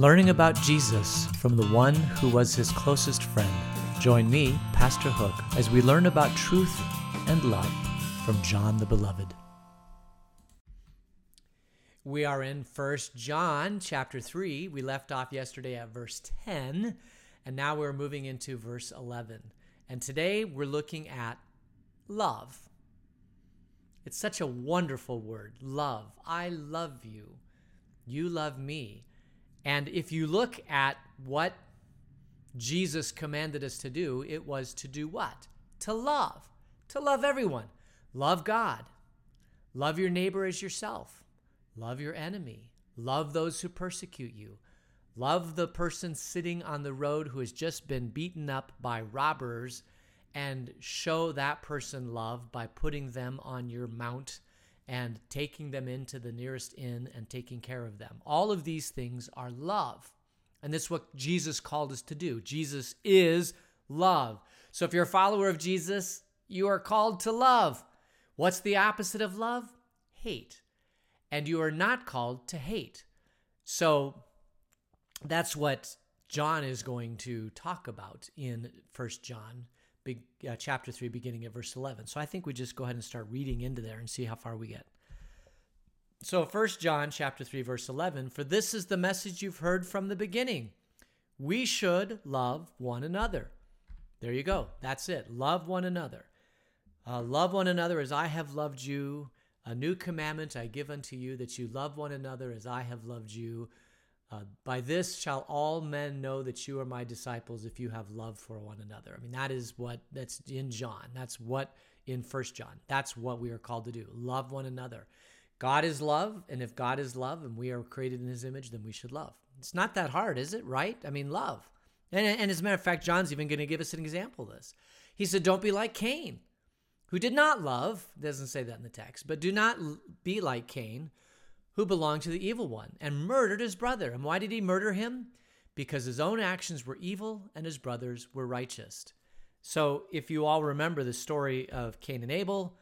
learning about Jesus from the one who was his closest friend. Join me, Pastor Hook, as we learn about truth and love from John the Beloved. We are in First John chapter 3. We left off yesterday at verse 10, and now we're moving into verse 11. And today we're looking at love. It's such a wonderful word, love. I love you. You love me. And if you look at what Jesus commanded us to do, it was to do what? To love. To love everyone. Love God. Love your neighbor as yourself. Love your enemy. Love those who persecute you. Love the person sitting on the road who has just been beaten up by robbers and show that person love by putting them on your mount and taking them into the nearest inn and taking care of them. All of these things are love. And this is what Jesus called us to do. Jesus is love. So if you're a follower of Jesus, you are called to love. What's the opposite of love? Hate. And you are not called to hate. So that's what John is going to talk about in First John big, uh, chapter 3, beginning at verse 11. So I think we just go ahead and start reading into there and see how far we get. So First John chapter 3 verse 11, for this is the message you've heard from the beginning. We should love one another. There you go. That's it. Love one another. Uh, love one another as I have loved you. A new commandment I give unto you that you love one another as I have loved you. Uh, by this shall all men know that you are my disciples if you have love for one another. I mean, that is what that's in John. That's what in First John. That's what we are called to do. Love one another. God is love, and if God is love and we are created in his image, then we should love. It's not that hard, is it? Right? I mean, love. And, and as a matter of fact, John's even going to give us an example of this. He said, Don't be like Cain, who did not love, doesn't say that in the text, but do not be like Cain who belonged to the evil one and murdered his brother. And why did he murder him? Because his own actions were evil and his brothers were righteous. So, if you all remember the story of Cain and Abel,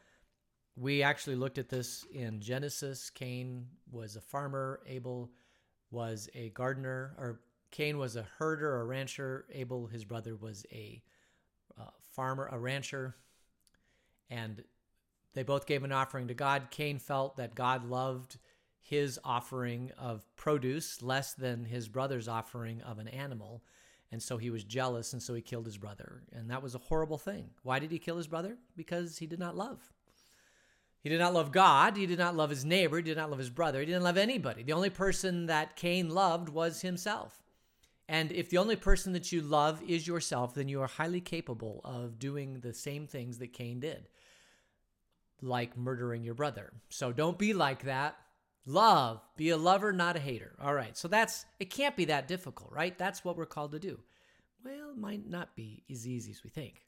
we actually looked at this in Genesis. Cain was a farmer, Abel was a gardener, or Cain was a herder or rancher. Abel, his brother, was a uh, farmer, a rancher. And they both gave an offering to God. Cain felt that God loved his offering of produce less than his brother's offering of an animal. And so he was jealous, and so he killed his brother. And that was a horrible thing. Why did he kill his brother? Because he did not love. He did not love God. He did not love his neighbor. He did not love his brother. He didn't love anybody. The only person that Cain loved was himself. And if the only person that you love is yourself, then you are highly capable of doing the same things that Cain did, like murdering your brother. So don't be like that. Love. Be a lover, not a hater. All right. So that's, it can't be that difficult, right? That's what we're called to do. Well, might not be as easy as we think.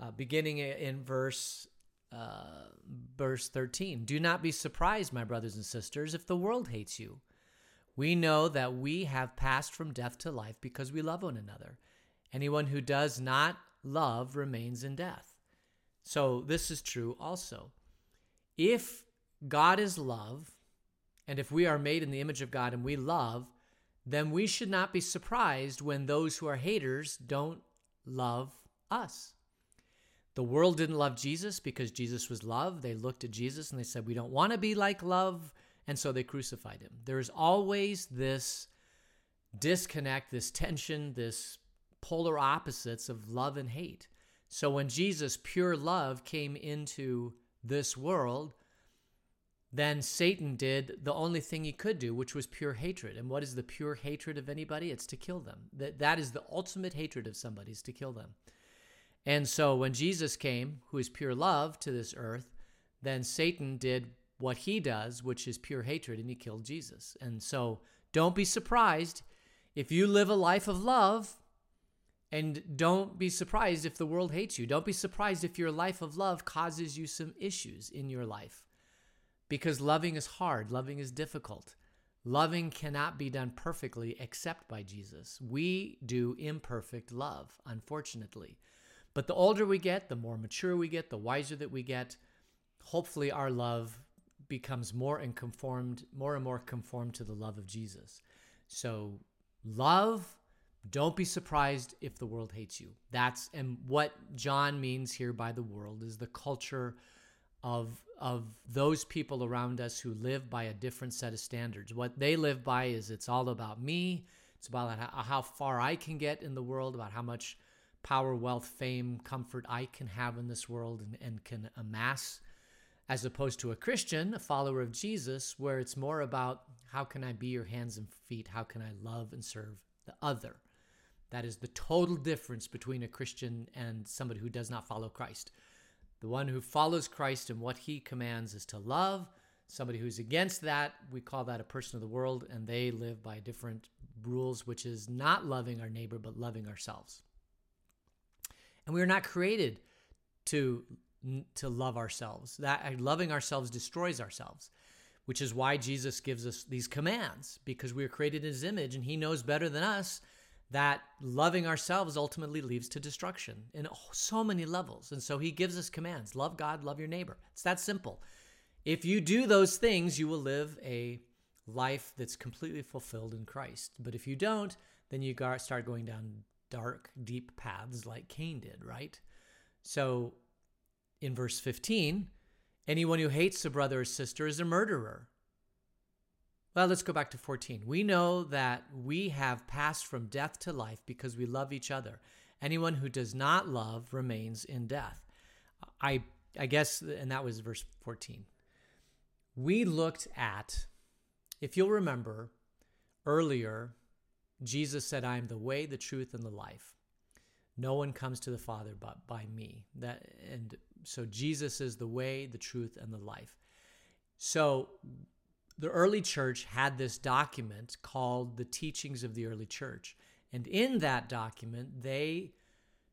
Uh, beginning in verse uh, verse 13 do not be surprised my brothers and sisters if the world hates you we know that we have passed from death to life because we love one another anyone who does not love remains in death so this is true also if God is love, and if we are made in the image of God and we love, then we should not be surprised when those who are haters don't love us. The world didn't love Jesus because Jesus was love. They looked at Jesus and they said, We don't want to be like love. And so they crucified him. There's always this disconnect, this tension, this polar opposites of love and hate. So when Jesus, pure love, came into this world, then Satan did the only thing he could do, which was pure hatred. And what is the pure hatred of anybody? It's to kill them. That, that is the ultimate hatred of somebody, is to kill them. And so when Jesus came, who is pure love, to this earth, then Satan did what he does, which is pure hatred, and he killed Jesus. And so don't be surprised if you live a life of love, and don't be surprised if the world hates you. Don't be surprised if your life of love causes you some issues in your life because loving is hard, loving is difficult. Loving cannot be done perfectly except by Jesus. We do imperfect love, unfortunately. But the older we get, the more mature we get, the wiser that we get, hopefully our love becomes more and conformed, more and more conformed to the love of Jesus. So love, don't be surprised if the world hates you. That's and what John means here by the world is the culture of of those people around us who live by a different set of standards. What they live by is it's all about me. It's about how far I can get in the world, about how much power, wealth, fame, comfort I can have in this world and, and can amass, as opposed to a Christian, a follower of Jesus, where it's more about how can I be your hands and feet? How can I love and serve the other? That is the total difference between a Christian and somebody who does not follow Christ. The one who follows Christ and what he commands is to love. Somebody who's against that, we call that a person of the world, and they live by different rules, which is not loving our neighbor, but loving ourselves. And we are not created to, to love ourselves. That uh, loving ourselves destroys ourselves, which is why Jesus gives us these commands, because we are created in his image, and he knows better than us that loving ourselves ultimately leads to destruction in so many levels. And so he gives us commands love God, love your neighbor. It's that simple. If you do those things, you will live a life that's completely fulfilled in Christ. But if you don't, then you start going down dark, deep paths like Cain did, right? So in verse 15, anyone who hates a brother or sister is a murderer. Well, let's go back to 14. We know that we have passed from death to life because we love each other. Anyone who does not love remains in death. I I guess and that was verse 14. We looked at if you'll remember earlier Jesus said I am the way, the truth and the life. No one comes to the Father but by me. That and so Jesus is the way, the truth and the life. So the early church had this document called the Teachings of the Early Church. And in that document, they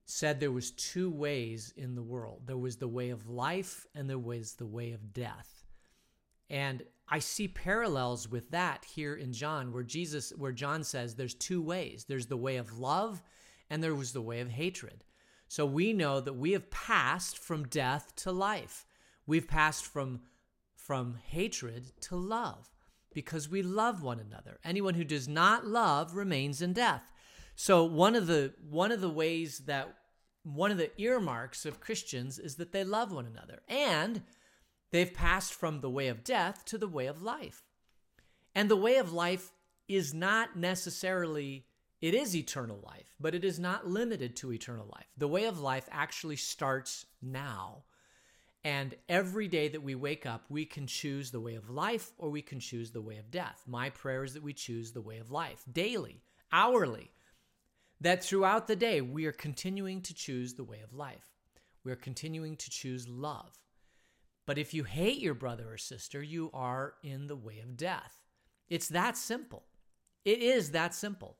said there was two ways in the world. There was the way of life and there was the way of death. And I see parallels with that here in John where Jesus where John says there's two ways. There's the way of love and there was the way of hatred. So we know that we have passed from death to life. We've passed from from hatred to love because we love one another. Anyone who does not love remains in death. So one of the one of the ways that one of the earmarks of Christians is that they love one another and they've passed from the way of death to the way of life. And the way of life is not necessarily it is eternal life, but it is not limited to eternal life. The way of life actually starts now and every day that we wake up, we can choose the way of life or we can choose the way of death. My prayer is that we choose the way of life daily, hourly, that throughout the day we are continuing to choose the way of life. We are continuing to choose love. But if you hate your brother or sister, you are in the way of death. It's that simple. It is that simple.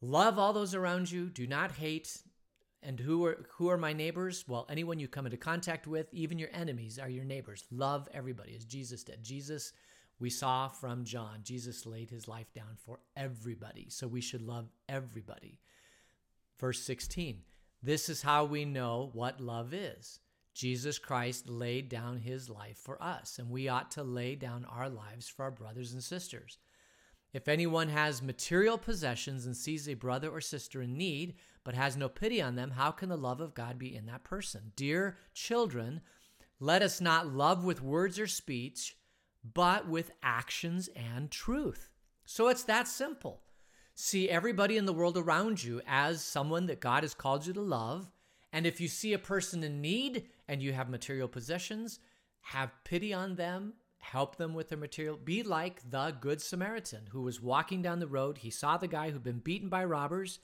Love all those around you. Do not hate. And who are who are my neighbors? Well, anyone you come into contact with, even your enemies are your neighbors. Love everybody as Jesus did. Jesus, we saw from John, Jesus laid his life down for everybody. So we should love everybody. Verse 16. This is how we know what love is. Jesus Christ laid down his life for us, and we ought to lay down our lives for our brothers and sisters. If anyone has material possessions and sees a brother or sister in need, but has no pity on them, how can the love of God be in that person? Dear children, let us not love with words or speech, but with actions and truth. So it's that simple. See everybody in the world around you as someone that God has called you to love. And if you see a person in need and you have material possessions, have pity on them help them with their material. Be like the Good Samaritan who was walking down the road. He saw the guy who'd been beaten by robbers.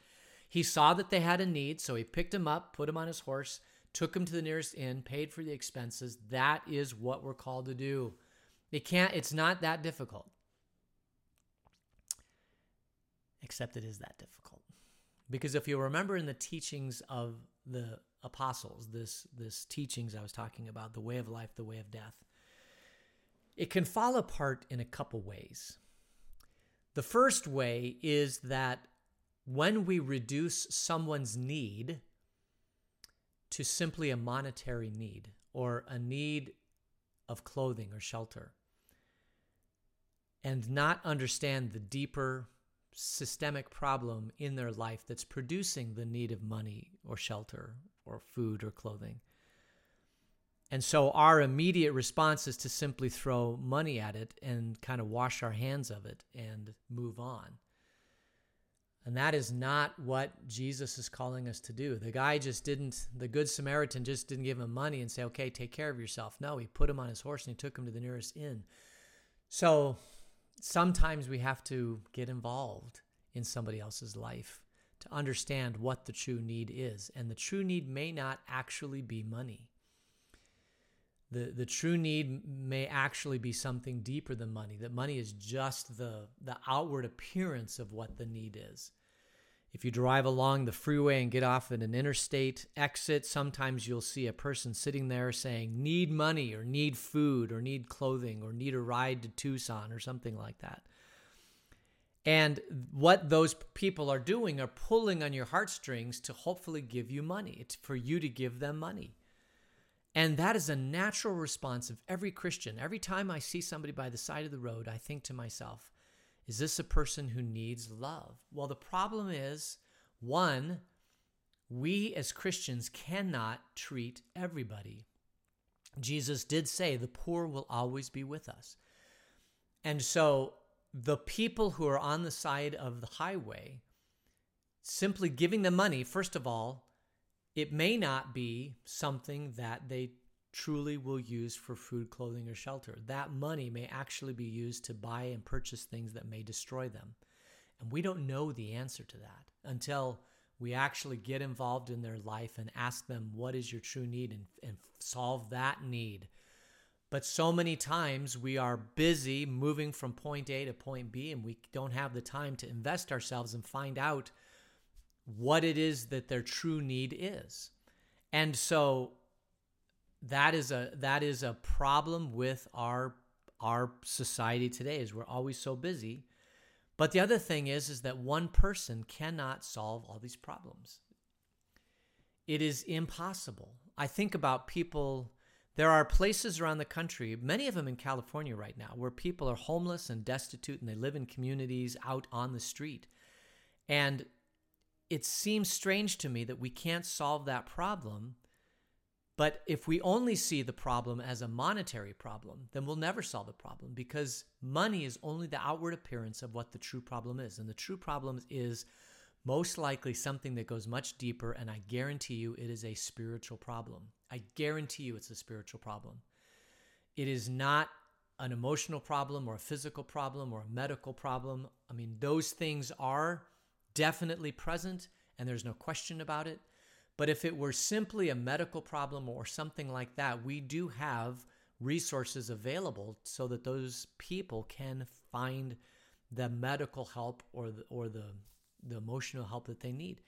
He saw that they had a need, so he picked him up, put him on his horse, took him to the nearest inn, paid for the expenses. That is what we're called to do. It can't, it's not that difficult. Except it is that difficult. Because if you remember in the teachings of the apostles, this this teachings I was talking about, the way of life, the way of death, it can fall apart in a couple ways. The first way is that when we reduce someone's need to simply a monetary need or a need of clothing or shelter, and not understand the deeper systemic problem in their life that's producing the need of money or shelter or food or clothing. And so our immediate response is to simply throw money at it and kind of wash our hands of it and move on. And that is not what Jesus is calling us to do. The guy just didn't, the Good Samaritan just didn't give him money and say, okay, take care of yourself. No, he put him on his horse and he took him to the nearest inn. So sometimes we have to get involved in somebody else's life to understand what the true need is. And the true need may not actually be money. The, the true need may actually be something deeper than money, that money is just the, the outward appearance of what the need is. If you drive along the freeway and get off at an interstate exit, sometimes you'll see a person sitting there saying, need money, or need food, or need clothing, or need a ride to Tucson, or something like that. And what those people are doing are pulling on your heartstrings to hopefully give you money. It's for you to give them money. And that is a natural response of every Christian. Every time I see somebody by the side of the road, I think to myself, is this a person who needs love? Well, the problem is one, we as Christians cannot treat everybody. Jesus did say the poor will always be with us. And so the people who are on the side of the highway, simply giving them money, first of all, it may not be something that they truly will use for food, clothing, or shelter. That money may actually be used to buy and purchase things that may destroy them. And we don't know the answer to that until we actually get involved in their life and ask them, What is your true need? and, and solve that need. But so many times we are busy moving from point A to point B, and we don't have the time to invest ourselves and find out what it is that their true need is. And so that is a that is a problem with our our society today is we're always so busy. But the other thing is is that one person cannot solve all these problems. It is impossible. I think about people there are places around the country, many of them in California right now, where people are homeless and destitute and they live in communities out on the street. And it seems strange to me that we can't solve that problem but if we only see the problem as a monetary problem, then we'll never solve the problem because money is only the outward appearance of what the true problem is. And the true problem is most likely something that goes much deeper. And I guarantee you it is a spiritual problem. I guarantee you it's a spiritual problem. It is not an emotional problem or a physical problem or a medical problem. I mean, those things are definitely present and there's no question about it. But if it were simply a medical problem or something like that, we do have resources available so that those people can find the medical help or the, or the, the emotional help that they need.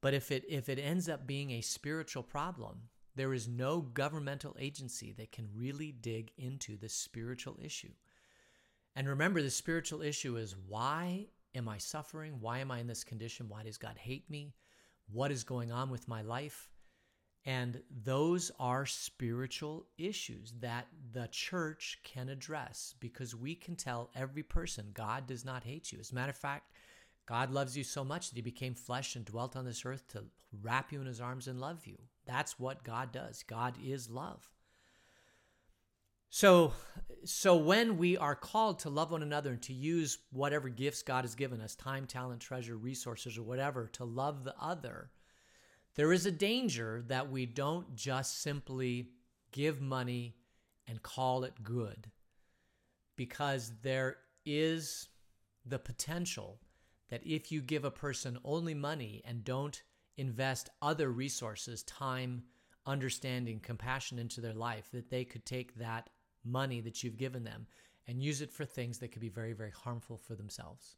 But if it if it ends up being a spiritual problem, there is no governmental agency that can really dig into the spiritual issue. And remember, the spiritual issue is why am I suffering? Why am I in this condition? Why does God hate me? what is going on with my life. And those are spiritual issues that the church can address because we can tell every person God does not hate you. As a matter of fact, God loves you so much that he became flesh and dwelt on this earth to wrap you in his arms and love you. That's what God does. God is love. So so when we are called to love one another and to use whatever gifts God has given us, time, talent, treasure, resources or whatever to love the other, there is a danger that we don't just simply give money and call it good. Because there is the potential that if you give a person only money and don't invest other resources, time, understanding, compassion into their life, that they could take that money that you've given them and use it for things that could be very, very harmful for themselves.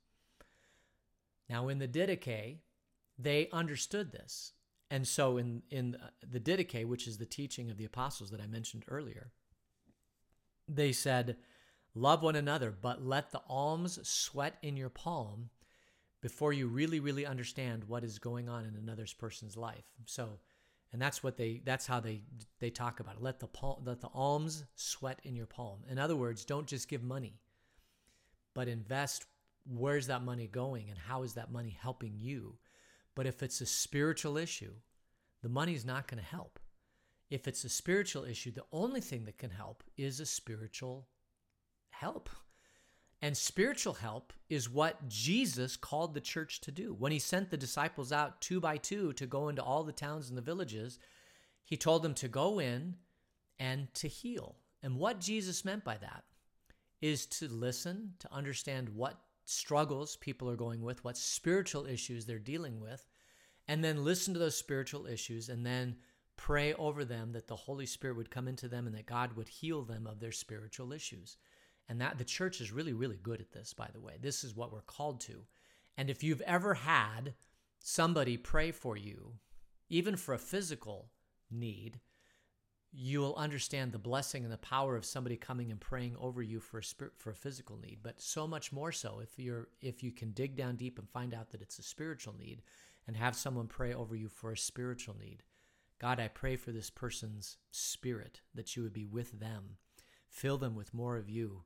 Now, in the Didache, they understood this. And so, in, in the Didache, which is the teaching of the apostles that I mentioned earlier, they said, Love one another, but let the alms sweat in your palm before you really, really understand what is going on in another person's life. So, and that's what they that's how they they talk about it let the palm, let the alms sweat in your palm in other words don't just give money but invest where's that money going and how is that money helping you. But if it's a spiritual issue, the money's not going to help. If it's a spiritual issue, the only thing that can help is a spiritual help. And spiritual help is what Jesus called the church to do. When he sent the disciples out two by two to go into all the towns and the villages, he told them to go in and to heal. And what Jesus meant by that is to listen, to understand what struggles people are going with, what spiritual issues they're dealing with, and then listen to those spiritual issues and then pray over them that the Holy Spirit would come into them and that God would heal them of their spiritual issues. And that the church is really, really good at this, by the way. This is what we're called to. And if you've ever had somebody pray for you, even for a physical need, you will understand the blessing and the power of somebody coming and praying over you for a spirit, for a physical need but so much more so if you're if you can dig down deep and find out that it's a spiritual need and have someone pray over you for a spiritual need god i pray for this person's spirit that you would be with them fill them with more of you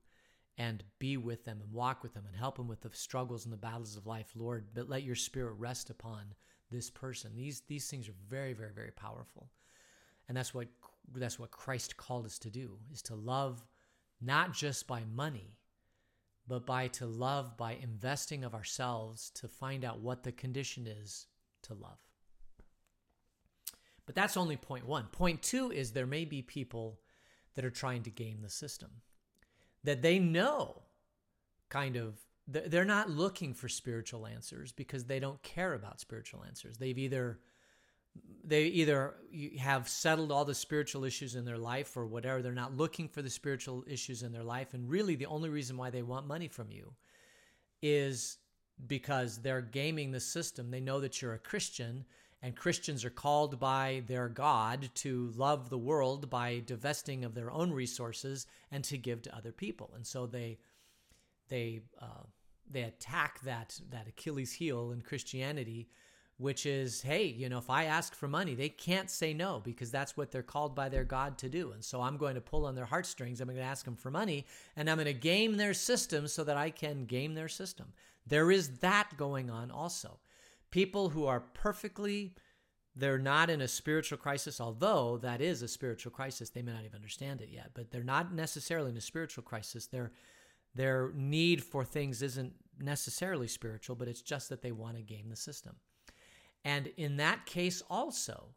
and be with them and walk with them and help them with the struggles and the battles of life lord but let your spirit rest upon this person these these things are very very very powerful and that's what that's what Christ called us to do is to love not just by money but by to love by investing of ourselves to find out what the condition is to love. But that's only point 1. Point 2 is there may be people that are trying to game the system. That they know kind of they're not looking for spiritual answers because they don't care about spiritual answers. They've either they either have settled all the spiritual issues in their life or whatever. They're not looking for the spiritual issues in their life. And really, the only reason why they want money from you is because they're gaming the system. They know that you're a Christian, and Christians are called by their God to love the world by divesting of their own resources and to give to other people. And so they they uh, they attack that that Achilles heel in Christianity which is, hey, you know, if I ask for money, they can't say no because that's what they're called by their God to do. And so I'm going to pull on their heartstrings. I'm going to ask them for money and I'm going to game their system so that I can game their system. There is that going on also. People who are perfectly, they're not in a spiritual crisis, although that is a spiritual crisis. They may not even understand it yet, but they're not necessarily in a spiritual crisis. Their, their need for things isn't necessarily spiritual, but it's just that they want to game the system. And in that case, also,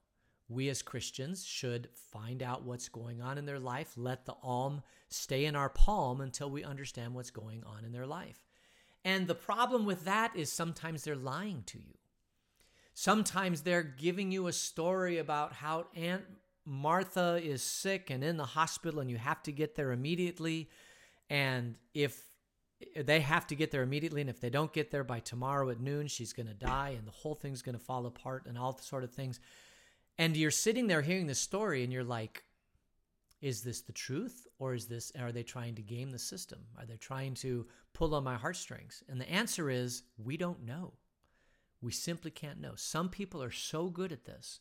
we as Christians should find out what's going on in their life, let the alm stay in our palm until we understand what's going on in their life. And the problem with that is sometimes they're lying to you. Sometimes they're giving you a story about how Aunt Martha is sick and in the hospital and you have to get there immediately. And if they have to get there immediately and if they don't get there by tomorrow at noon she's going to die and the whole thing's going to fall apart and all sort of things. And you're sitting there hearing this story and you're like is this the truth or is this are they trying to game the system? Are they trying to pull on my heartstrings? And the answer is we don't know we simply can't know some people are so good at this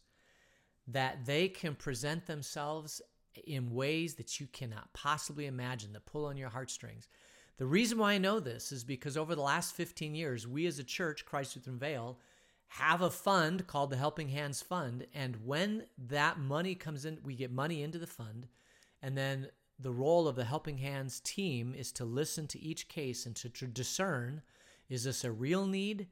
that they can present themselves in ways that you cannot possibly imagine that pull on your heartstrings the reason why I know this is because over the last 15 years, we as a church, Christ Lutheran Vail, have a fund called the Helping Hands Fund. And when that money comes in, we get money into the fund. And then the role of the Helping Hands team is to listen to each case and to, to discern is this a real need?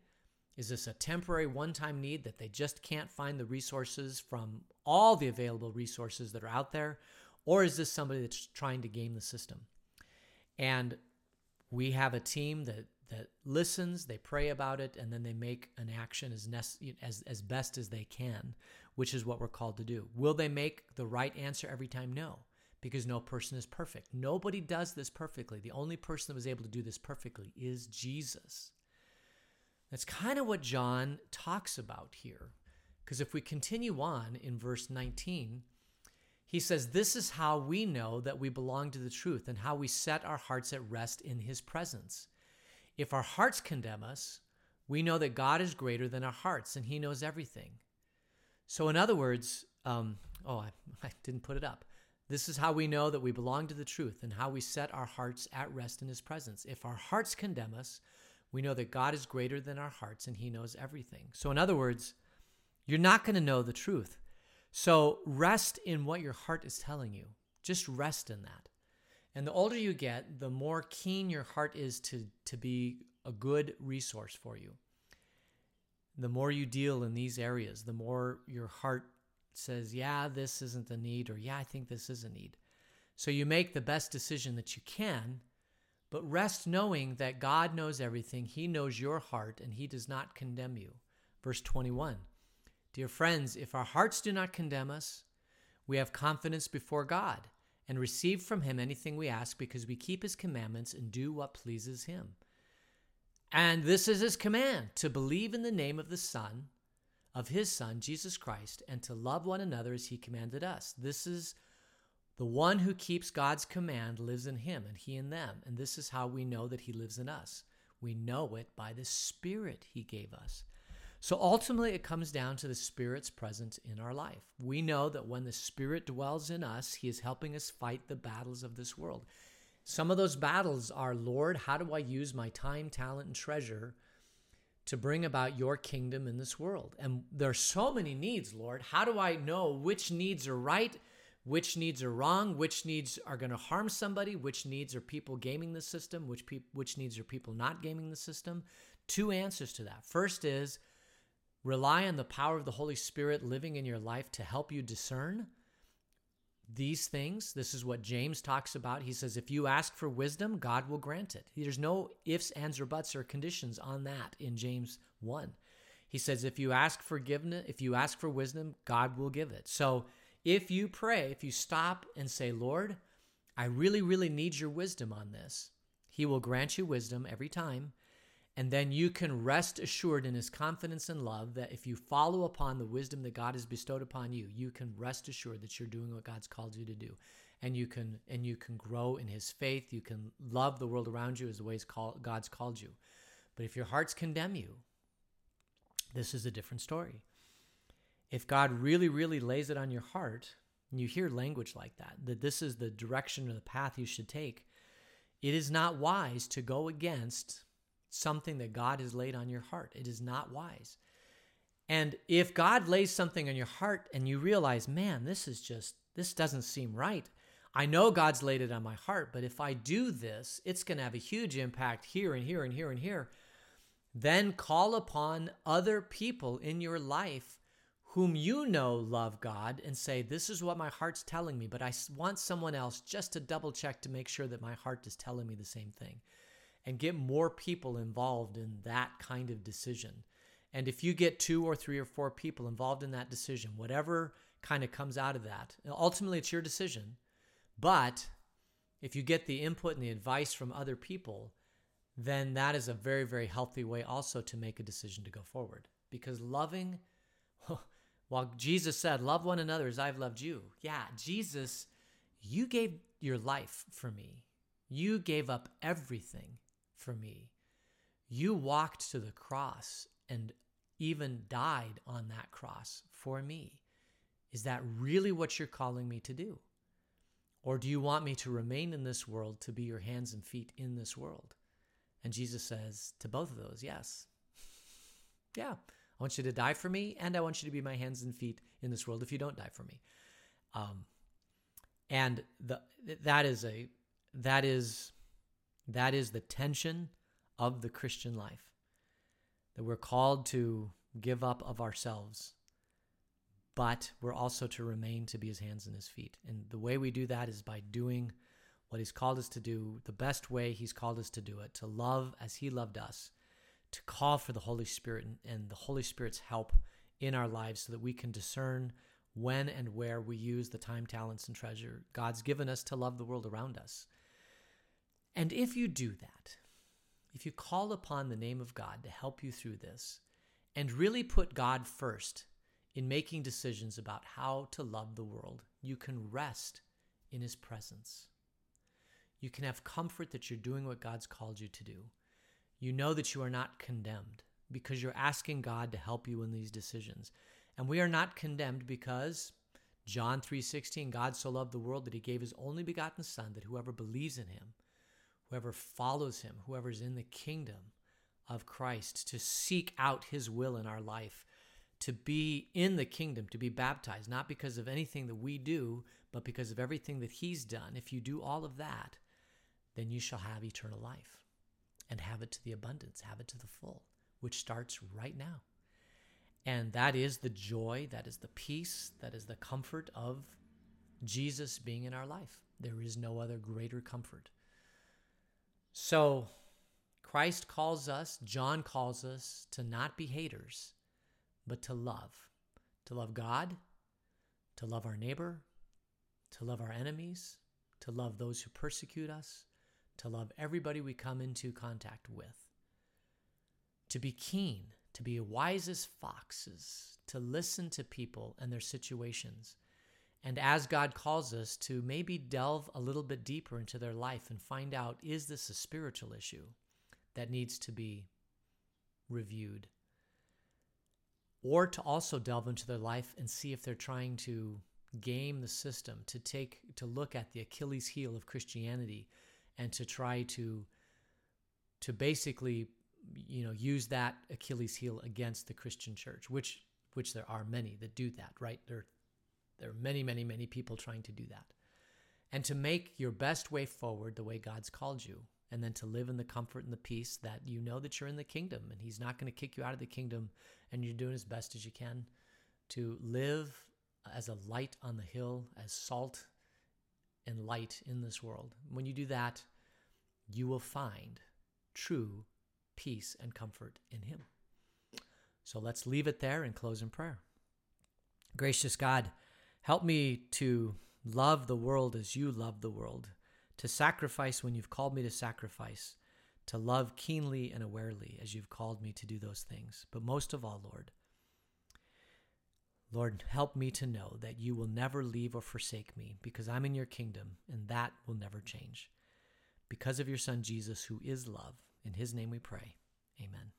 Is this a temporary one time need that they just can't find the resources from all the available resources that are out there? Or is this somebody that's trying to game the system? And we have a team that that listens, they pray about it, and then they make an action as, nece- as as best as they can, which is what we're called to do. Will they make the right answer every time? No, because no person is perfect. Nobody does this perfectly. The only person that was able to do this perfectly is Jesus. That's kind of what John talks about here. Because if we continue on in verse 19, he says, This is how we know that we belong to the truth and how we set our hearts at rest in his presence. If our hearts condemn us, we know that God is greater than our hearts and he knows everything. So, in other words, um, oh, I, I didn't put it up. This is how we know that we belong to the truth and how we set our hearts at rest in his presence. If our hearts condemn us, We know that God is greater than our hearts and he knows everything. So, in other words, you're not going to know the truth. So, rest in what your heart is telling you. Just rest in that. And the older you get, the more keen your heart is to, to be a good resource for you. The more you deal in these areas, the more your heart says, Yeah, this isn't a need, or Yeah, I think this is a need. So you make the best decision that you can, but rest knowing that God knows everything. He knows your heart, and He does not condemn you. Verse 21 Dear friends, if our hearts do not condemn us, we have confidence before God and receive from him anything we ask because we keep his commandments and do what pleases him. And this is his command to believe in the name of the Son, of his Son, Jesus Christ, and to love one another as he commanded us. This is the one who keeps God's command lives in him and he in them. And this is how we know that he lives in us. We know it by the Spirit he gave us. So ultimately, it comes down to the Spirit's presence in our life. We know that when the Spirit dwells in us, He is helping us fight the battles of this world. Some of those battles are Lord, how do I use my time, talent, and treasure to bring about your kingdom in this world? And there are so many needs, Lord. How do I know which needs are right? Which needs are wrong? Which needs are going to harm somebody? Which needs are people gaming the system? Which pe- which needs are people not gaming the system? Two answers to that. First is Rely on the power of the Holy Spirit living in your life to help you discern these things. This is what James talks about. He says, if you ask for wisdom, God will grant it. There's no ifs, ands, or buts or conditions on that in James 1. He says, if you ask forgiveness, if you ask for wisdom, God will give it. So if you pray, if you stop and say, Lord, I really, really need your wisdom on this, He will grant you wisdom every time. And then you can rest assured in his confidence and love that if you follow upon the wisdom that God has bestowed upon you, you can rest assured that you're doing what God's called you to do. And you can and you can grow in his faith. You can love the world around you as the ways call, God's called you. But if your hearts condemn you, this is a different story. If God really, really lays it on your heart, and you hear language like that, that this is the direction or the path you should take, it is not wise to go against something that God has laid on your heart. It is not wise. And if God lays something on your heart and you realize, man, this is just, this doesn't seem right. I know God's laid it on my heart, but if I do this, it's going to have a huge impact here and here and here and here. Then call upon other people in your life whom you know love God and say, This is what my heart's telling me, but I want someone else just to double check to make sure that my heart is telling me the same thing and get more people involved in that kind of decision. And if you get two or three or four people involved in that decision, whatever kind of comes out of that, ultimately it's your decision. But if you get the input and the advice from other people, then that is a very, very healthy way also to make a decision to go forward. Because loving, while Jesus said, Love one another as I've loved you. Yeah, Jesus, you gave your life for me. You gave up everything for me. You walked to the cross and even died on that cross for me. Is that really what you're calling me to do? Or do you want me to remain in this world to be your hands and feet in this world? And Jesus says to both of those, yes. yeah, I want you to die for me, and I want you to be my hands and feet in this world if you don't die for me. Um, and the that is a that is that is the tension of the Christian life. That we're called to give up of ourselves, but we're also to remain to be his hands and his feet. And the way we do that is by doing what he's called us to do, the best way he's called us to do it, to love as he loved us, to call for the Holy Spirit and the Holy Spirit's help in our lives so that we can discern when and where we use the time, talents, and treasure God's given us to love the world around us. And if you do that, if you call upon the name of God to help you through this, and really put God first in making decisions about how to love the world, you can rest in His presence. You can have comfort that you're doing what God's called you to do. You know that you are not condemned because you're asking God to help you in these decisions. And we are not condemned because John 3:16 God so loved the world that he gave his only begotten son that whoever believes in him whoever follows him, whoever's in the kingdom of Christ, to seek out his will in our life, to be in the kingdom, to be baptized, not because of anything that we do, but because of everything that he's done. If you do all of that, then you shall have eternal life and have it to the abundance, have it to the full, which starts right now. And that is the joy, that is the peace, that is the comfort of Jesus being in our life. There is no other greater comfort. So, Christ calls us, John calls us to not be haters, but to love. To love God, to love our neighbor, to love our enemies, to love those who persecute us, to love everybody we come into contact with, to be keen, to be wise as foxes, to listen to people and their situations. And as God calls us to maybe delve a little bit deeper into their life and find out is this a spiritual issue that needs to be reviewed? Or to also delve into their life and see if they're trying to game the system, to take to look at the Achilles heel of Christianity and to try to to basically you know use that Achilles heel against the Christian church, which which there are many that do that, right? There there are many, many, many people trying to do that. And to make your best way forward the way God's called you, and then to live in the comfort and the peace that you know that you're in the kingdom and He's not going to kick you out of the kingdom and you're doing as best as you can to live as a light on the hill, as salt and light in this world. When you do that, you will find true peace and comfort in Him. So let's leave it there and close in prayer. Gracious God, help me to love the world as you love the world, to sacrifice when you've called me to sacrifice, to love keenly and awarely as you've called me to do those things. But most of all, Lord, Lord, help me to know that you will never leave or forsake me because I'm in your kingdom and that will never change. Because of your Son, Jesus, who is love, in his name we pray. Amen.